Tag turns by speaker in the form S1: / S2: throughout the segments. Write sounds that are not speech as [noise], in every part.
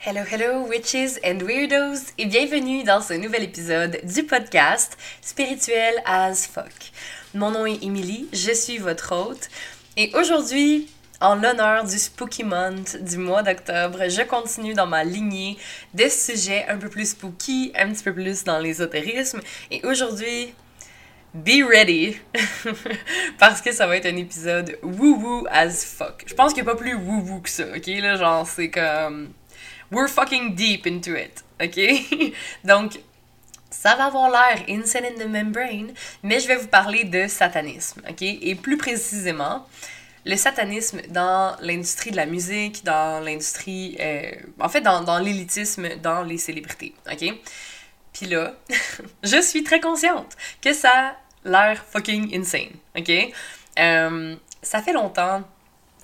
S1: Hello, hello, witches and weirdos, et bienvenue dans ce nouvel épisode du podcast Spirituel as fuck. Mon nom est Emily, je suis votre hôte, et aujourd'hui, en l'honneur du Spooky Month du mois d'octobre, je continue dans ma lignée de sujets un peu plus spooky, un petit peu plus dans l'ésotérisme, et aujourd'hui, Be ready! [laughs] Parce que ça va être un épisode woo-woo as fuck. Je pense qu'il n'y a pas plus woo-woo que ça, ok? Là, genre, c'est comme. We're fucking deep into it, ok? [laughs] Donc, ça va avoir l'air insane in the membrane, mais je vais vous parler de satanisme, ok? Et plus précisément, le satanisme dans l'industrie de la musique, dans l'industrie. Euh, en fait, dans, l'élitisme, dans les célébrités, ok? Puis là, [laughs] je suis très consciente que ça a l'air fucking insane, ok? Euh, ça fait longtemps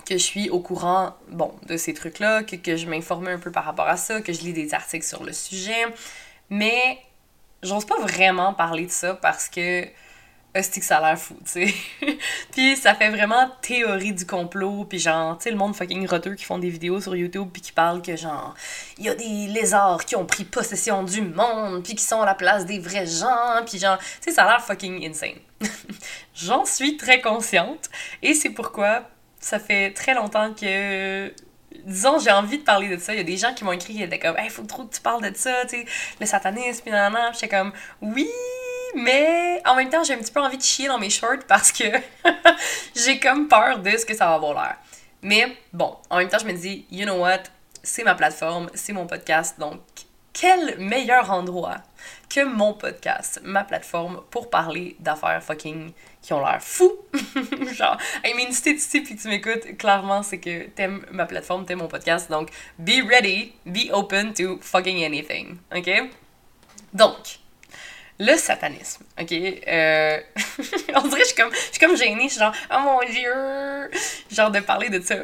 S1: que je suis au courant, bon, de ces trucs-là, que, que je m'informe un peu par rapport à ça, que je lis des articles sur le sujet, mais j'ose pas vraiment parler de ça parce que hostie que ça a l'air fou, tu sais. [laughs] puis ça fait vraiment théorie du complot, puis genre, tu sais, le monde fucking roteux qui font des vidéos sur YouTube, puis qui parlent que genre, il y a des lézards qui ont pris possession du monde, puis qui sont à la place des vrais gens, puis genre, tu sais, ça a l'air fucking insane. [laughs] J'en suis très consciente, et c'est pourquoi ça fait très longtemps que disons, j'ai envie de parler de ça. Il y a des gens qui m'ont écrit, qui étaient comme, il faut trop que tu parles de ça, tu sais, le satanisme, puis nan, nan. J'étais comme, oui, mais en même temps, j'ai un petit peu envie de chier dans mes shorts parce que [laughs] j'ai comme peur de ce que ça va avoir l'air. Mais bon, en même temps, je me dis, you know what, c'est ma plateforme, c'est mon podcast, donc quel meilleur endroit que mon podcast, ma plateforme, pour parler d'affaires fucking qui ont l'air fou. [laughs] Genre, I mean, si t'es ici puis tu m'écoutes, clairement, c'est que t'aimes ma plateforme, t'aimes mon podcast. Donc, be ready, be open to fucking anything. OK? Donc, le satanisme, ok? Euh... [laughs] on dirait je suis comme, je suis comme gênée, je suis genre, oh mon dieu! Genre de parler de ça.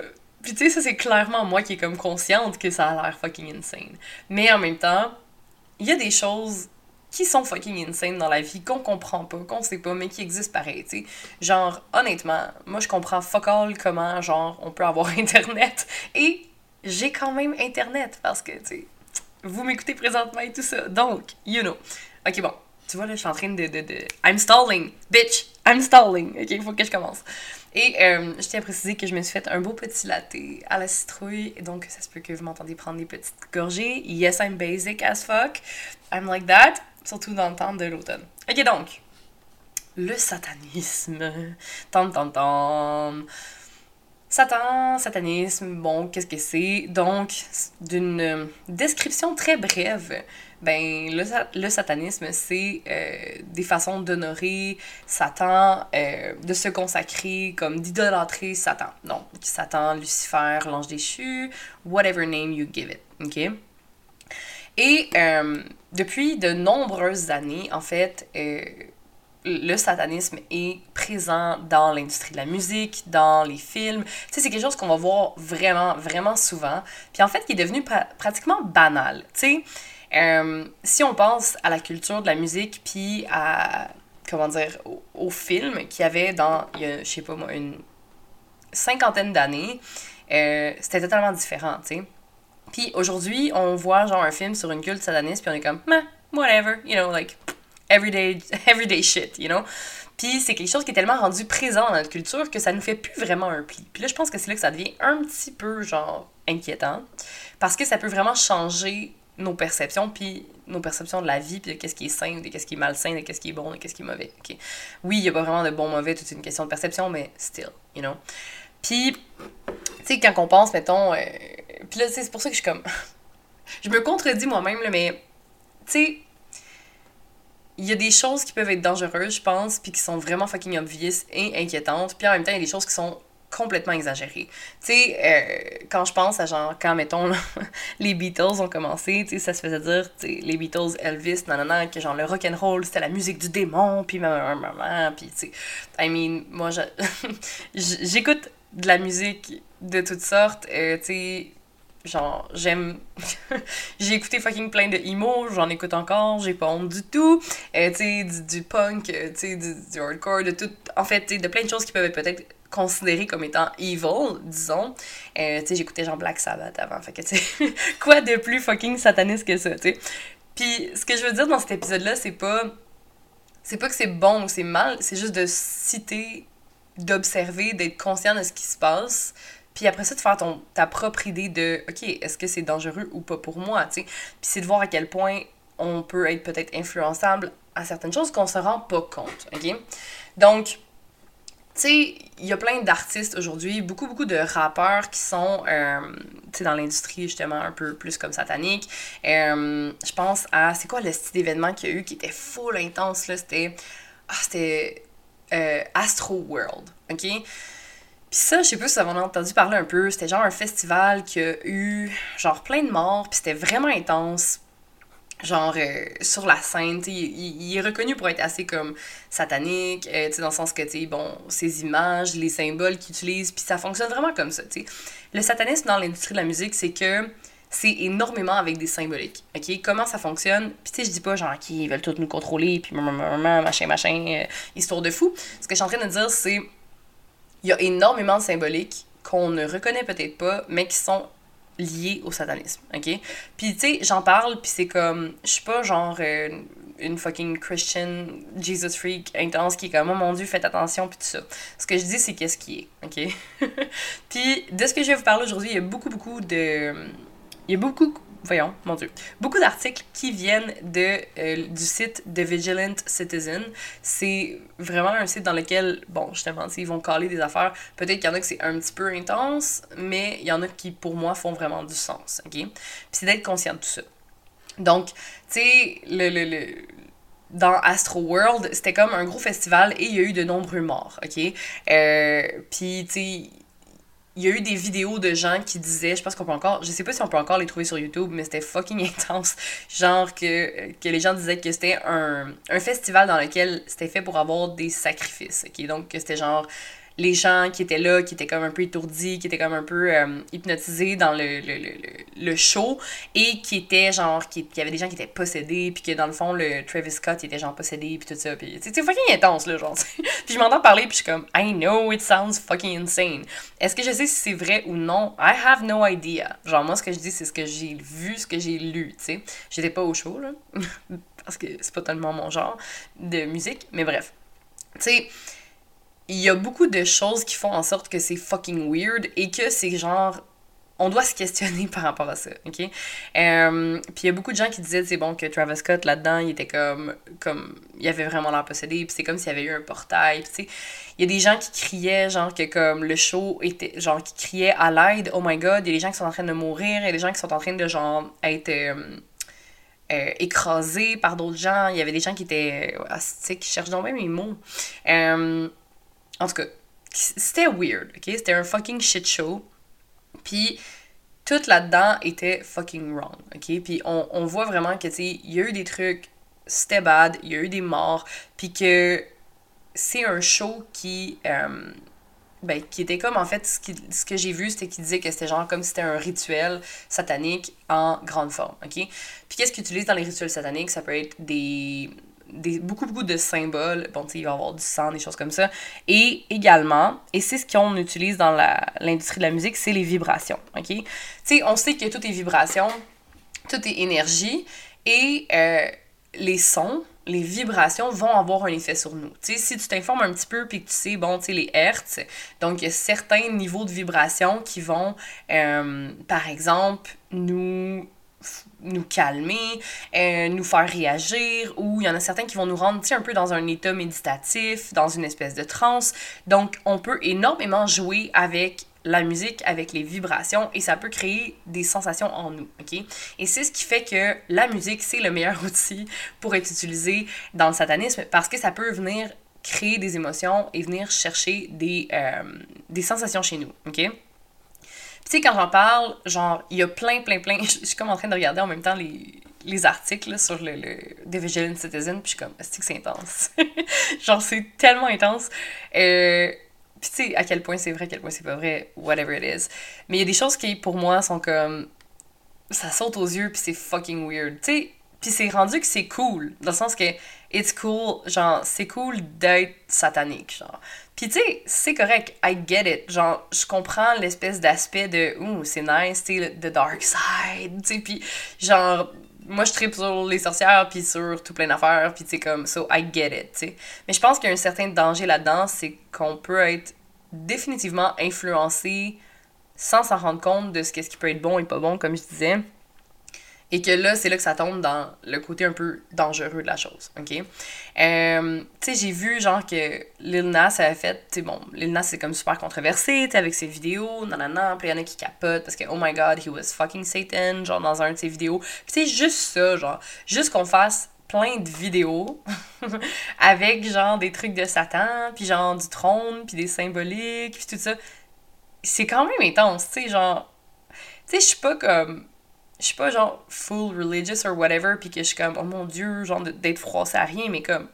S1: Puis tu sais, ça c'est clairement moi qui est comme consciente que ça a l'air fucking insane. Mais en même temps, il y a des choses qui sont fucking insane dans la vie, qu'on comprend pas, qu'on sait pas, mais qui existent pareil, tu sais. Genre, honnêtement, moi je comprends fuck all comment, genre, on peut avoir [laughs] Internet. Et j'ai quand même Internet parce que, tu sais, vous m'écoutez présentement et tout ça. Donc, you know. Ok, bon, tu vois, là, je suis en train de, de, de... I'm stalling, bitch! I'm stalling! OK, il faut que je commence. Et euh, je tiens à préciser que je me suis fait un beau petit latte à la citrouille, donc ça se peut que vous m'entendez prendre des petites gorgées. Yes, I'm basic as fuck. I'm like that, surtout dans le temps de l'automne. OK, donc, le satanisme. Tam, tam, tam. Satan, satanisme, bon, qu'est-ce que c'est? Donc, d'une description très brève, ben, le, le satanisme, c'est euh, des façons d'honorer Satan, euh, de se consacrer, comme d'idolâtrer Satan. Donc, Satan, Lucifer, l'ange déchu, whatever name you give it, ok? Et euh, depuis de nombreuses années, en fait, le satanisme est présent dans l'industrie de la musique, dans les films. Tu sais, c'est quelque chose qu'on va voir vraiment, vraiment souvent. Puis en fait, qui est devenu pratiquement banal. Tu sais, euh, si on pense à la culture de la musique, puis à, comment dire, au, film qu'il y avait dans, je sais pas moi, une cinquantaine d'années, euh, c'était totalement différent, tu sais. Puis aujourd'hui, on voit genre un film sur une culte sataniste, puis on est comme, meh, whatever, you know, like, everyday, everyday shit, you know. Puis c'est quelque chose qui est tellement rendu présent dans notre culture que ça nous fait plus vraiment un pli. Puis là, je pense que c'est là que ça devient un petit peu, genre, inquiétant. Parce que ça peut vraiment changer nos perceptions, puis nos perceptions de la vie, puis de qu'est-ce qui est sain, de qu'est-ce qui est malsain, de qu'est-ce qui est bon, de qu'est-ce qui est mauvais. Okay. Oui, il n'y a pas vraiment de bon, mauvais, toute une question de perception, mais still, you know. Puis, tu sais, quand on pense, mettons. Euh, puis là, c'est pour ça que je suis comme. [laughs] je me contredis moi-même, mais, tu sais il y a des choses qui peuvent être dangereuses, je pense, puis qui sont vraiment fucking obvious et inquiétantes. Puis en même temps, il y a des choses qui sont complètement exagérées. Tu sais, euh, quand je pense à genre, quand, mettons, [laughs] les Beatles ont commencé, tu sais, ça se faisait dire, tu sais, les Beatles, Elvis, nanana, que genre le rock'n'roll, c'était la musique du démon, puis maman, puis tu sais, I mean, moi, [laughs] j'écoute de la musique de toutes sortes, euh, tu sais, genre j'aime [laughs] j'ai écouté fucking plein de emo j'en écoute encore j'ai pas honte du tout euh, tu sais du, du, punk euh, tu sais du, du, hardcore de tout en fait tu de plein de choses qui peuvent être peut-être considéré comme étant evil, disons. Euh, tu sais, j'écoutais genre Black Sabbath avant, fait que tu [laughs] quoi de plus fucking sataniste que ça, tu sais. Puis ce que je veux dire dans cet épisode-là, c'est pas. C'est pas que c'est bon ou c'est mal, c'est juste de citer, d'observer, d'être conscient de ce qui se passe. Puis après ça, de faire ton, ta propre idée de, OK, est-ce que c'est dangereux ou pas pour moi, tu sais? Puis c'est de voir à quel point on peut être peut-être influençable à certaines choses qu'on se rend pas compte, OK? Donc, tu sais, il y a plein d'artistes aujourd'hui, beaucoup, beaucoup de rappeurs qui sont, euh, tu sais, dans l'industrie, justement, un peu plus comme satanique. Euh, je pense à, c'est quoi le style d'événement qu'il y a eu qui était full intense, là? C'était, ah, c'était euh, Astro World, OK? Puis ça, je sais pas si vous avez entendu parler un peu, c'était genre un festival qui a eu, genre, plein de morts, puis c'était vraiment intense genre euh, sur la scène, il, il, est reconnu pour être assez comme satanique, euh, dans le sens que, tu bon, ses images, les symboles qu'il utilise, puis ça fonctionne vraiment comme ça, tu Le satanisme dans l'industrie de la musique, c'est que c'est énormément avec des symboliques, ok? Comment ça fonctionne? Puis tu sais, je dis pas genre qu'ils veulent tout nous contrôler, puis machin, machin, euh, histoire de fou. Ce que je suis en train de dire, c'est il y a énormément de symboliques qu'on ne reconnaît peut-être pas, mais qui sont lié au satanisme, ok? Puis, tu sais, j'en parle, puis c'est comme, je suis pas genre euh, une fucking Christian Jesus freak intense qui est comme, oh mon dieu, faites attention, puis tout ça. Ce que je dis, c'est qu'est-ce qui est, ok? [laughs] puis, de ce que je vais vous parler aujourd'hui, il y a beaucoup, beaucoup de. Il y a beaucoup, voyons, mon Dieu, beaucoup d'articles qui viennent de, euh, du site The Vigilant Citizen. C'est vraiment un site dans lequel, bon, justement, ils vont caler des affaires. Peut-être qu'il y en a que c'est un petit peu intense, mais il y en a qui, pour moi, font vraiment du sens, OK? Puis c'est d'être conscient de tout ça. Donc, tu sais, le, le, le, dans Astro World, c'était comme un gros festival et il y a eu de nombreux morts, OK? Euh, puis, tu sais, il y a eu des vidéos de gens qui disaient, je pense qu'on peut encore, je sais pas si on peut encore les trouver sur YouTube, mais c'était fucking [laughs] intense. Genre que, les gens disaient que c'était un, un festival dans lequel c'était fait pour avoir des sacrifices. Donc que c'était genre les gens qui étaient là, qui étaient comme un peu étourdis, qui étaient comme un peu euh, hypnotisés dans le, le, le, le, show, et qui étaient genre, qui, qui avait des gens qui étaient possédés, puis que dans le fond, le Travis Scott, était genre possédé, puis tout ça, puis c'est fucking intense, là, genre. [laughs] puis je m'entends parler, puis je suis comme, I know it sounds fucking insane. Est-ce que je sais si c'est vrai ou non? I have no idea. Genre, moi, ce que je dis, c'est ce que j'ai vu, ce que j'ai lu, tu sais. J'étais pas au show, là, [laughs] parce que c'est pas tellement mon genre de musique, mais bref. Tu sais, il y a beaucoup de choses qui font en sorte que c'est fucking weird et que c'est genre on doit se questionner [laughs] par rapport à ça, ok? Euh, puis il y a beaucoup de gens qui disaient, c'est bon, que Travis Scott, là-dedans, il était comme, comme, il avait vraiment l'air possédé, puis c'est comme s'il y avait eu un portail, puis tu sais, il y a des gens qui criaient, genre, que comme le show était, genre, qui criaient à l'aide, oh my god, il y a des gens qui sont en train de mourir, il y a des gens qui sont en train de, genre, être... Euh, euh, écrasés par d'autres gens. Il y avait des gens qui étaient. Euh, qui cherchent donc même les mots. En tout cas, c'était weird, ok? C'était un fucking shit show. Puis tout là-dedans était fucking wrong, ok? Puis on, on voit vraiment que, tu sais, il y a eu des trucs, c'était bad, il y a eu des morts, puis que c'est un show qui. Euh, ben, qui était comme en fait ce, que j'ai vu c'était qu'il disait que c'était genre comme si c'était un rituel satanique en grande forme ok? Puis qu'est-ce qu'ils utilisent dans les rituels sataniques? Ça peut être des beaucoup, beaucoup de symboles. Bon, tu sais, il va y avoir du sang, des choses comme ça. Et également, et c'est ce qu'on utilise dans l'industrie de la musique, c'est les vibrations. OK? Tu sais, on sait que tout est vibration, tout est énergie, et euh, les sons, les vibrations vont avoir un effet sur nous. Tu sais, si tu t'informes un petit peu puis que tu sais, bon, tu sais, les hertz, donc il y a certains niveaux de vibration qui vont, euh, par exemple, nous nous calmer, euh, nous faire réagir, ou il y en a certains qui vont nous rendre un peu dans un état méditatif, dans une espèce de transe. Donc, on peut énormément jouer avec la musique, avec les vibrations, et ça peut créer des sensations en nous? Et c'est ce qui fait que la musique, c'est le meilleur [laughs] outil pour être utilisé dans le satanisme, parce que ça peut venir créer des émotions et venir chercher des, euh, des sensations chez nous? Tu sais, quand j'en parle, genre, il y a plein, plein, plein. [laughs] Je suis comme en train de regarder en même temps les, les articles sur le, le The Vigilant Citizen, puis je suis comme, est-ce que c'est intense? [laughs] genre, c'est tellement intense. Euh, puis tu sais, à quel point c'est vrai, à quel point c'est pas vrai, whatever it is. Mais il y a des choses qui, pour moi, sont comme. Ça saute aux yeux, puis c'est fucking weird. Tu sais, Puis c'est rendu que c'est cool, dans le sens que it's cool, genre, c'est cool d'être satanique, genre. Puis tu sais, c'est correct, I get it. Genre, je comprends l'espèce d'aspect de, ouh, c'est nice, tu sais, the dark side, tu sais, puis genre, moi je tripe sur les sorcières, puis sur tout plein d'affaires, puis tu sais, comme, so I get it, tu sais. Mais je pense qu'il y a un certain danger là-dedans, c'est qu'on peut être définitivement influencé sans s'en rendre compte de ce qu'est-ce qui peut être bon et pas bon, comme je disais. Et que là, c'est là que ça tombe dans le côté un peu dangereux de la chose, OK? Euh, tu sais, j'ai vu, genre, que Lil Nas avait fait... Tu sais, bon, Lil Nas, c'est comme super controversé, tu avec ses vidéos, nanana, puis il y en a qui capotent parce que, oh my god, he was fucking Satan, genre, dans un de ses vidéos. C'est juste ça, genre, juste qu'on fasse plein de vidéos [laughs] avec, genre, des trucs de Satan, puis genre, du trône, puis des symboliques, puis tout ça. C'est quand même intense, tu sais, genre... Tu sais, je suis pas comme je suis pas genre full religious or whatever, puis que je suis comme, oh mon dieu, genre d'être froissé à rien, mais comme,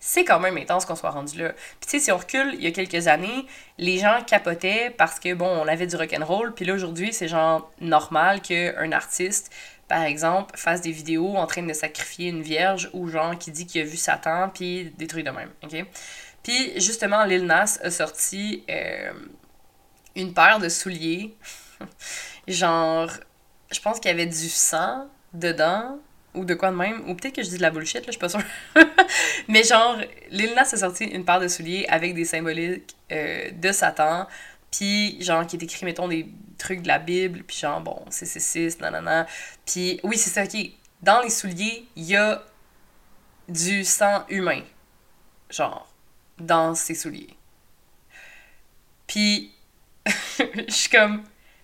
S1: c'est quand même intense qu'on soit rendu là. Puis tu sais, si on recule, il y a quelques années, les gens capotaient parce que, bon, on avait du rock'n'roll, puis là, aujourd'hui, c'est genre normal qu'un artiste, par exemple, fasse des vidéos en train de sacrifier une vierge ou genre qui dit qu'il a vu Satan, puis des trucs de même, ok? Puis justement, Lil Nas a sorti euh, une paire de souliers, [laughs] genre je pense qu'il y avait du sang dedans ou de quoi de même, ou peut-être que je dis de la bullshit, là, je suis pas sûre. [laughs] Mais genre, Lil Nas a sorti une paire de souliers avec des symboliques euh, de Satan, puis genre qui est écrit, mettons, des trucs de la Bible, puis genre, bon, c'est 6 nanana. Puis oui, c'est ça, ok. Dans les souliers, il y a du sang humain. Genre, dans ces souliers. Puis, [laughs] je suis comme,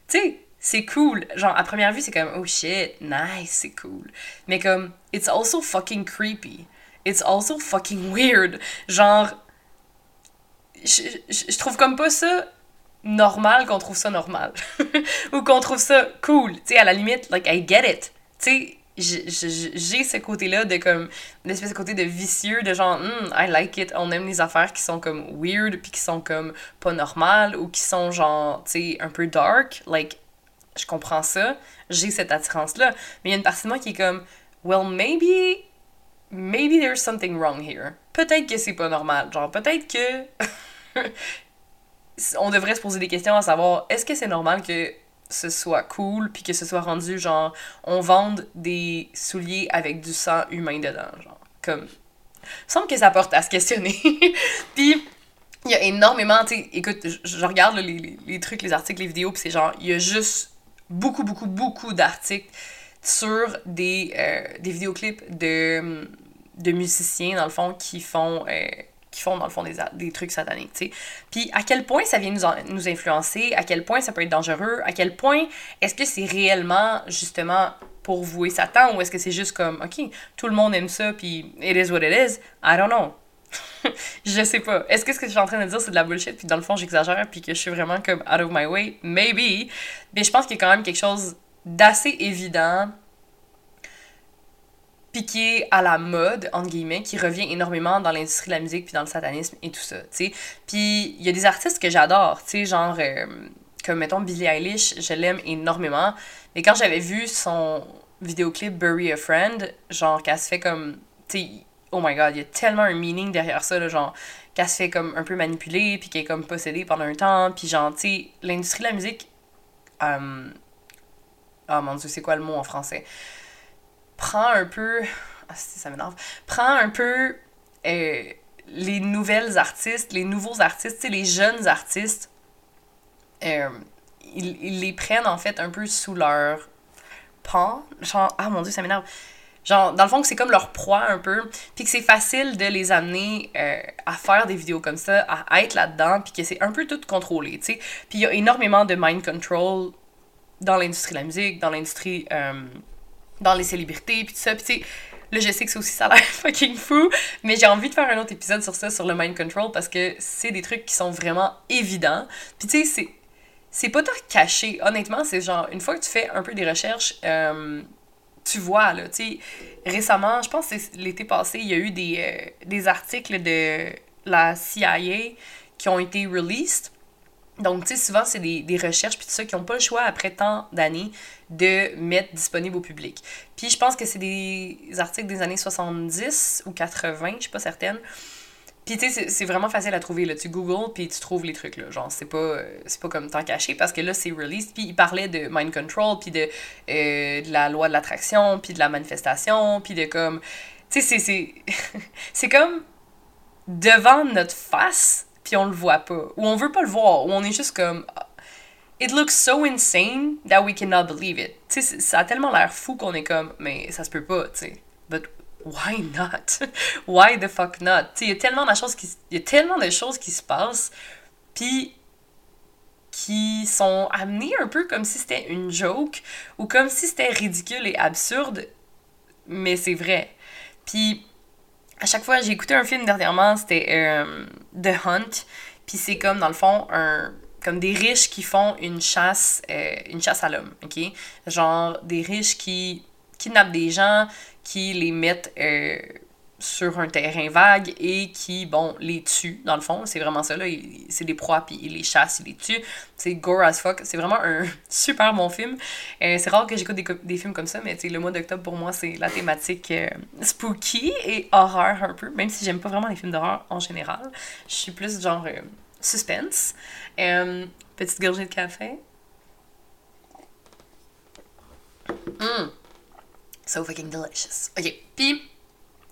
S1: tu sais, c'est cool. Genre, à première vue, c'est comme, oh shit, nice, c'est cool. Mais comme, it's also fucking creepy. It's also fucking weird. Genre, je, je, trouve comme pas ça normal qu'on trouve ça normal. [laughs] Ou qu'on trouve ça cool. Tu sais, à la limite, like, I get it. Tu sais, j'ai ce côté-là de comme, une espèce de côté de vicieux, de genre, hmm, I like it. On aime les affaires qui sont comme weird, puis qui sont comme pas normales, ou qui sont genre, tu sais, un peu dark. Like, je comprends ça, j'ai cette attirance-là. Mais il y a une partie de moi qui est comme, well, maybe, maybe there's something wrong here. Peut-être que c'est pas normal. Genre, peut-être que. [laughs] on devrait se poser des questions à savoir, est-ce que c'est normal que ce soit cool, puis que ce soit rendu, genre, on vende des souliers avec du sang humain dedans, genre, comme... Il semble que ça porte à se questionner. [laughs] puis, il y a énormément, tu sais, écoute, je, regarde les, les, les, trucs, les articles, les vidéos, puis c'est genre, il y a juste beaucoup, beaucoup, beaucoup d'articles sur des, euh, des vidéoclips de, de musiciens, dans le fond, qui font, euh, qui font dans le fond, des, des trucs sataniques, tu sais. Puis à quel point ça vient nous, nous influencer, à quel point ça peut être dangereux, à quel point est-ce que c'est réellement, justement, pour vouer Satan, ou est-ce que c'est juste comme, OK, tout le monde aime ça, puis it is what it is, I don't know. [laughs] je sais pas. Est-ce que ce que je suis en train de dire, c'est de la bullshit, puis dans le fond, j'exagère, puis que je suis vraiment comme out of my way? Maybe. Mais je pense qu'il y a quand même quelque chose d'assez évident, piqué à la mode, entre guillemets, qui revient énormément dans l'industrie de la musique, puis dans le satanisme et tout ça, tu sais. Puis il y a des artistes que j'adore, tu sais, genre, euh, comme mettons Billie Eilish, je l'aime énormément. Mais quand j'avais vu son vidéoclip Bury a Friend, genre, qu'elle se fait comme, tu sais, oh my god, il y a tellement un meaning derrière ça, là, genre, qu'elle se fait comme un peu manipuler, puis qu'elle est comme possédée pendant un temps, puis genre, tu sais, l'industrie de la musique. Euh, oh mon dieu, c'est quoi le mot en français? Prend un peu. Ah, ça m'énerve. Prend un peu euh, les nouvelles artistes, les nouveaux artistes, tu sais, les jeunes artistes. Euh, ils, ils les prennent en fait un peu sous leur pan. Genre, ah mon dieu, ça m'énerve Genre, dans le fond, c'est comme leur proie un peu, puis que c'est facile de les amener euh, à faire des vidéos comme ça, à être là-dedans, puis que c'est un peu tout contrôlé, tu sais. Puis il y a énormément de mind control dans l'industrie de la musique, dans l'industrie, euh, dans les célébrités, puis tout ça, puis tu sais, là, je sais que c'est aussi ça a l'air [laughs] fucking fou, mais j'ai envie de faire un autre épisode sur ça, sur le mind control, parce que c'est des trucs qui sont vraiment évidents. Puis tu sais, c'est c'est pas tant caché. Honnêtement, c'est genre, une fois que tu fais un peu des recherches, euh, tu vois, là, tu sais, récemment, je pense que l'été passé, il y a eu des, euh, des articles de la CIA qui ont été released, Donc, tu sais, souvent, c'est des, des, recherches, puis tout ça, qui n'ont pas le choix, après tant d'années, de mettre disponible au public. Puis je pense que c'est des articles des années 70 ou 80, je suis pas certaine. Puis tu sais, c'est vraiment facile à trouver, là. Tu googles, puis tu trouves les trucs, là. Genre, c'est pas, c'est pas comme temps caché, parce que là, c'est released. Puis il parlait de mind control, puis de, euh, la loi de l'attraction, puis de la manifestation, puis de comme... Tu sais, c'est... [laughs] c'est comme devant notre face puis on le voit pas. Ou on veut pas le voir, ou on est juste comme. It looks so insane that we cannot believe it. Tu sais, ça a tellement l'air fou qu'on est comme, mais ça se peut pas, tu sais. Why not? [laughs] why the fuck not? Il y a tellement de choses qui, y a tellement de choses qui se passent, puis qui sont amenées un peu comme si c'était une joke, ou comme si c'était ridicule et absurde, mais c'est vrai. Puis à chaque fois, j'ai écouté un film dernièrement, c'était euh, The Hunt. Puis c'est comme, dans le fond, un, comme des riches qui font une chasse, euh, une chasse à l'homme, ok? Genre des riches qui kidnappent des gens, qui les mettent euh, sur un terrain vague et qui, bon, les tue, dans le fond. C'est vraiment ça, là. C'est des proies, puis ils les chassent, ils les tuent. C'est gore as fuck. C'est vraiment un [laughs] super bon film. Euh, c'est rare que j'écoute des, films comme ça, mais le mois d'octobre, pour moi, c'est la thématique euh, spooky et horreur un peu, même si j'aime pas vraiment les films d'horreur en général. Je suis plus genre suspense. petite gorgée de café. Mmm. So fucking delicious. Ok, puis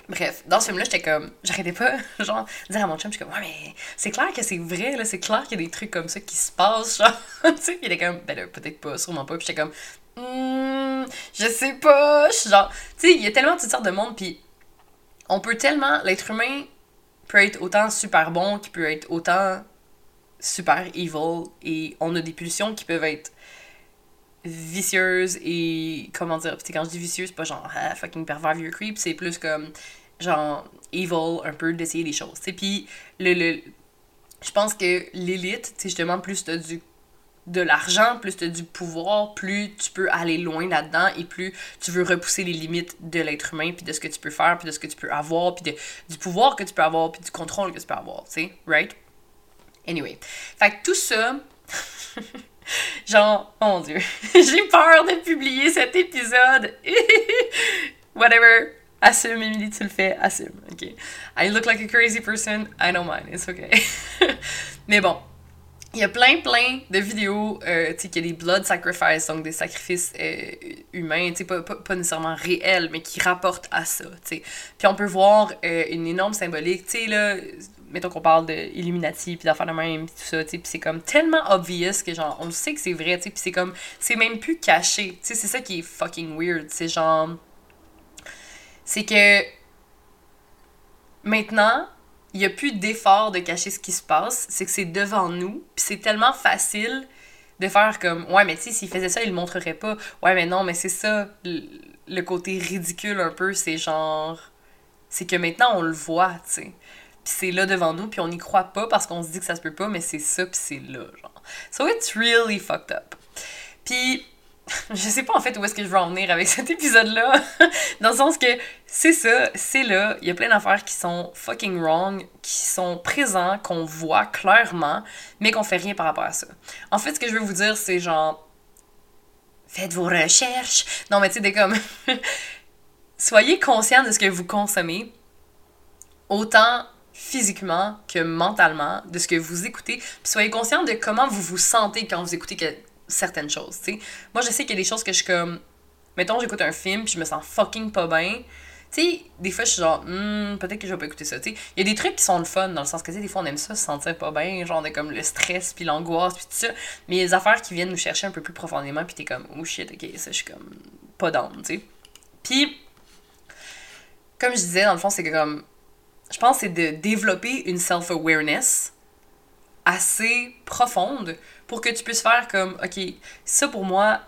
S1: Bref, dans ce film-là, j'étais comme. J'arrêtais pas, [laughs] genre, dire à mon chum, je suis comme, ouais, mais c'est clair que c'est vrai, là, c'est clair qu'il y a des trucs comme ça qui se passent, genre, [laughs] tu sais, il était comme, ben là, peut-être pas, sûrement pas, puis j'étais comme, hmm, je sais pas, genre, tu sais, il y a tellement toutes sortes de monde, puis on peut tellement, l'être humain peut être autant super bon qu'il peut être autant super evil, et on a des pulsions qui peuvent être vicieuse et comment dire puis quand je dis vicieuse c'est pas genre ah, fucking pervers vieux creep c'est plus comme genre evil un peu d'essayer des choses tu puis le, le je pense que l'élite tu justement plus t'as du de l'argent plus t'as du pouvoir plus tu peux aller loin là-dedans et plus tu veux repousser les limites de l'être humain puis de ce que tu peux faire puis de ce que tu peux avoir puis de, du pouvoir que tu peux avoir puis du contrôle que tu peux avoir tu sais right? Anyway. Fait que tout ça [laughs] [laughs] Genre, oh mon dieu, [laughs] j'ai peur de publier cet épisode. [laughs] Whatever. Assume, Emily, tu le fais, assume. Ok. I look like a crazy person, I don't mind, it's okay. Mais bon, il y a plein, plein de vidéos, euh, tu sais, qu'il y a des blood sacrifices, donc des sacrifices euh, humains, tu sais, pas, pas, nécessairement réels, mais qui rapportent à ça, tu sais. Puis on peut voir euh, une énorme symbolique, tu sais, là, mettons qu'on parle de Illuminati puis d'affaires de même puis tout ça, tu sais, puis c'est comme tellement obvious que genre on sait que c'est vrai, tu sais, puis c'est comme c'est même plus caché, tu sais, c'est ça qui est fucking weird, c'est genre c'est que maintenant, il y a plus d'effort de cacher ce qui se passe, c'est que c'est devant nous, puis c'est tellement facile de faire comme ouais mais tu sais s'il faisait ça il le montrerait pas. Ouais mais non mais c'est ça le côté ridicule un peu c'est genre c'est que maintenant on le voit tu sais puis c'est là devant nous, puis on n'y croit pas parce qu'on se dit que ça se peut pas, mais c'est ça, puis c'est là, genre. So it's really fucked up. Puis, [laughs] je sais pas en fait où est-ce que je veux en venir avec [laughs] cet épisode-là, dans le sens que c'est ça, c'est là, il y a plein d'affaires qui sont fucking wrong, qui sont présents, qu'on voit clairement, mais qu'on fait rien par rapport à ça. En fait, ce que je veux vous dire, c'est genre, faites vos recherches. Non, mais tu sais, des comme, [laughs] soyez conscient de ce que vous consommez, autant physiquement que mentalement de ce que vous écoutez. Puis soyez conscient de comment vous vous sentez quand vous écoutez certaines choses, tu sais. Moi, je sais qu'il y a des choses que je suis comme... Mettons, j'écoute un film, puis je me sens fucking pas bien. Tu sais, des fois, je suis genre, hmm, peut-être que je vais pas écouter ça, tu sais. Il y a des trucs qui sont le fun, dans le sens que, tu sais, des fois, on aime ça, se sentir pas bien, genre, de comme le stress, puis l'angoisse, puis tout ça. Mais des affaires qui viennent nous chercher un peu plus profondément, puis t'es comme, oh shit, ok, ça, je suis comme pas down, tu sais. Puis, comme je disais, dans le fond, c'est que comme, je pense, c'est de développer une self-awareness assez profonde pour que tu puisses faire comme, OK, ça pour moi,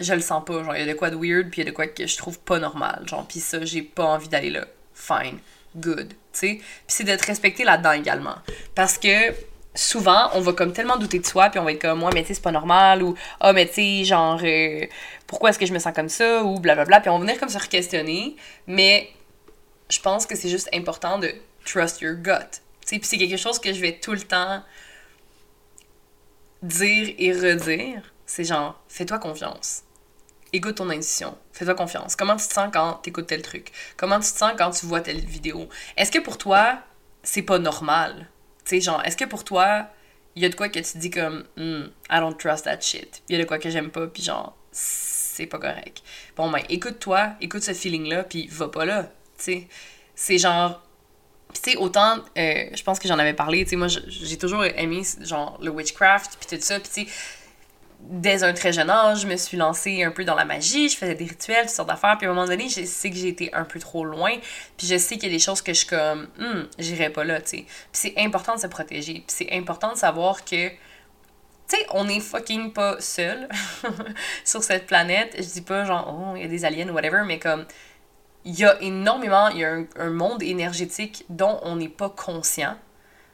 S1: je le sens pas. Genre, il y a de quoi de weird, puis il y a de quoi que je trouve pas normal. Genre, puis ça, j'ai pas envie d'aller là. Fine. Good. Tu sais? Puis c'est de te respecter là-dedans également. Parce que souvent, on va comme tellement douter de soi, puis on va être comme, moi, mais tu sais, c'est pas normal, ou, ah, mais tu sais, genre, euh, pourquoi est-ce que je me sens comme ça, ou blablabla, puis on va venir comme se re-questionner, mais je pense que c'est juste important de trust your gut. Puis c'est quelque chose que je vais tout le temps dire et redire, c'est genre, fais-toi confiance. Écoute ton intuition. Fais-toi confiance. Comment tu te sens quand tu écoutes tel truc? Comment tu te sens quand tu vois telle vidéo? Est-ce que pour toi, c'est pas normal? Tu sais, genre, est-ce que pour toi, il y a de quoi que tu dis comme, hmm, I don't trust that shit. Il y a de quoi que j'aime pas, puis genre, c'est pas correct. Bon, ben, écoute-toi, écoute ce feeling-là, puis va pas là. Sais, c'est genre, tu sais, autant, euh, je pense que j'en avais parlé, tu sais, moi, j'ai toujours aimé, genre, le witchcraft, puis tout ça, puis tu sais, dès un très jeune âge, je me suis lancée un peu dans la magie, je faisais des rituels, toutes sortes d'affaires, puis à un moment donné, je sais que j'ai été un peu trop loin, puis je sais qu'il y a des choses que je suis comme, hum, j'irai pas là, tu sais. Puis c'est important de se protéger, puis c'est important de savoir que, tu sais, on est fucking pas seul [laughs] sur cette planète. Je dis pas genre, oh, il y a des aliens whatever, mais comme, il y a énormément, il y a un, monde énergétique dont on n'est pas conscient,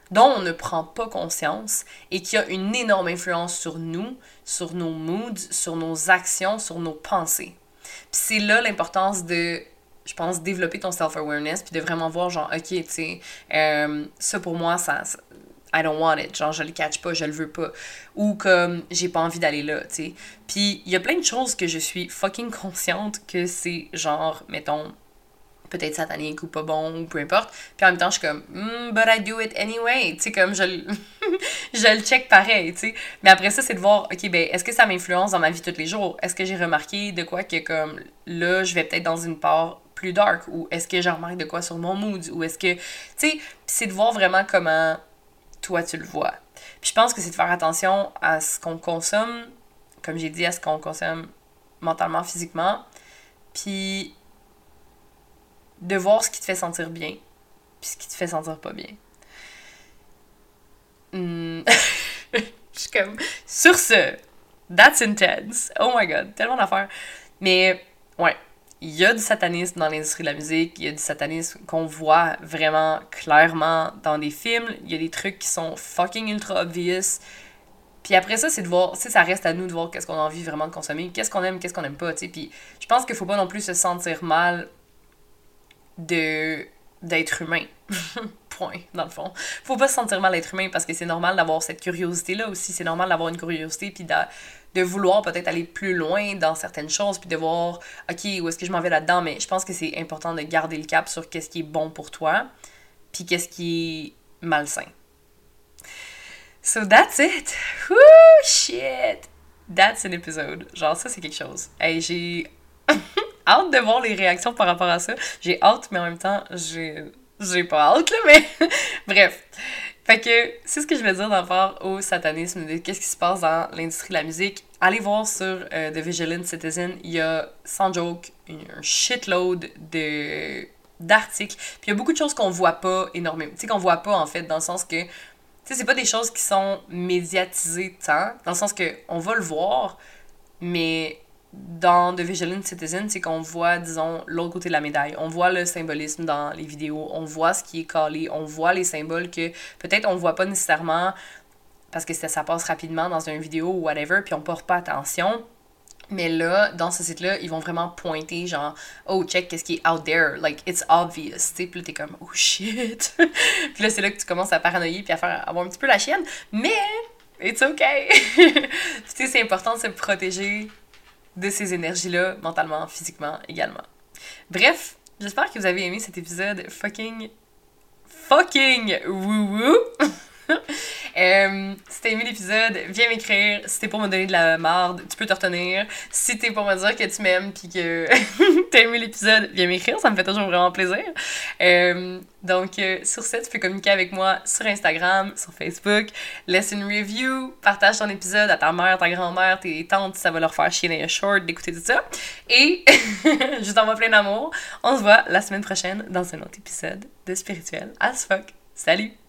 S1: dont on ne prend pas conscience et qui a une énorme influence sur nous, sur nos moods, sur nos actions, sur nos pensées. Puis c'est là l'importance de, je pense, développer ton self-awareness puis de vraiment voir genre, ok, tu sais, euh, ça pour moi, ça, I don't want it. Genre, je le catch pas, je le veux pas. Ou comme, j'ai pas envie d'aller là, tu sais. Puis, il y a plein de choses que je suis fucking consciente que c'est genre, mettons, peut-être satanique ou pas bon ou peu importe. Puis en même temps, je suis comme, mm, but I do it anyway. Tu sais, comme je, [laughs] je le check pareil, tu sais. Mais après ça, c'est de voir, ok, ben, est-ce que ça m'influence dans ma vie tous les jours? Est-ce que j'ai remarqué de quoi que, comme, là, je vais peut-être dans une part plus dark? Ou est-ce que j'ai remarqué de quoi sur mon mood? Ou est-ce que, tu sais, c'est de voir vraiment comment toi tu le vois. Puis je pense que c'est de faire attention à ce qu'on consomme, comme j'ai dit, à ce qu'on consomme mentalement, physiquement. Puis de voir ce qui te fait sentir bien, puis ce qui te fait sentir pas bien. Hmm. [laughs] je suis comme, sur ce, that's intense. Oh my god, tellement d'affaires. Mais, ouais, il y a du satanisme dans l'industrie de la musique, il y a du satanisme qu'on voit vraiment clairement dans des films, il y a des trucs qui sont fucking ultra obvious. Puis après ça, c'est de voir, tu ça reste à nous de voir qu'est-ce qu'on a envie vraiment de consommer, qu'est-ce qu'on aime, qu'est-ce qu'on aime pas, tu sais. Puis je pense qu'il faut pas non plus se sentir mal de d'être humain. [laughs] Point, dans le fond. Faut pas se sentir mal d'être humain parce que c'est normal d'avoir cette curiosité-là aussi. C'est normal d'avoir une curiosité puis de, de vouloir peut-être aller plus loin dans certaines choses puis de voir, OK, où est-ce que je m'en vais là-dedans? Mais je pense que c'est important de garder le cap sur qu'est-ce qui est bon pour toi puis qu'est-ce qui est malsain. So that's it. Woo, shit. That's an episode. Genre, ça, c'est quelque chose. Hey, j'ai [laughs] hâte de voir les réactions par rapport à ça. J'ai hâte, mais en même temps, j'ai, j'ai pas hâte, là, mais [laughs] bref. Fait que c'est ce que je vais dire d'abord au satanisme, de qu'est-ce qui se passe dans l'industrie de la musique. Allez voir sur euh, The Vigilant Citizen, il y a, sans joke, un shitload de d'articles. Puis il y a beaucoup de choses qu'on voit pas énormément. Tu sais, qu'on voit pas, en fait, dans le sens que, tu sais, c'est pas des choses qui sont médiatisées tant, dans le sens que on va le voir, mais dans The Vigilant Citizen, c'est qu'on voit, disons, l'autre côté de la médaille. On voit le symbolisme dans les vidéos, on voit ce qui est calé, on voit les symboles que peut-être on voit pas nécessairement parce que ça, passe rapidement dans une vidéo ou whatever, puis on porte pas attention. Mais là, dans ce site-là, ils vont vraiment pointer, genre, oh, check, qu'est-ce qui est out there, like, it's obvious, tu sais, puis là, t'es comme, oh shit. [laughs] puis là, c'est là que tu commences à paranoïer puis à faire avoir un petit peu la chienne, mais it's okay. [laughs] tu sais, c'est important de se protéger de ces énergies-là, mentalement, physiquement également. Bref, j'espère que vous avez aimé cet épisode fucking fucking woo-woo. [laughs] [laughs] Euh, si t'as aimé l'épisode, viens m'écrire. Si t'es pour me donner de la marde, tu peux te retenir. Si t'es pour me dire que tu m'aimes puis que [laughs] t'as aimé l'épisode, viens m'écrire. Ça me fait toujours vraiment plaisir. Euh, donc, euh, sur ce, tu peux communiquer avec moi sur Instagram, sur Facebook. Laisse une review. Partage ton épisode à ta mère, ta grand-mère, tes tantes. Ça va leur faire chier dans short d'écouter tout ça. Et [laughs] je t'envoie plein d'amour. On se voit la semaine prochaine dans un autre épisode de Spirituel as fuck. Salut!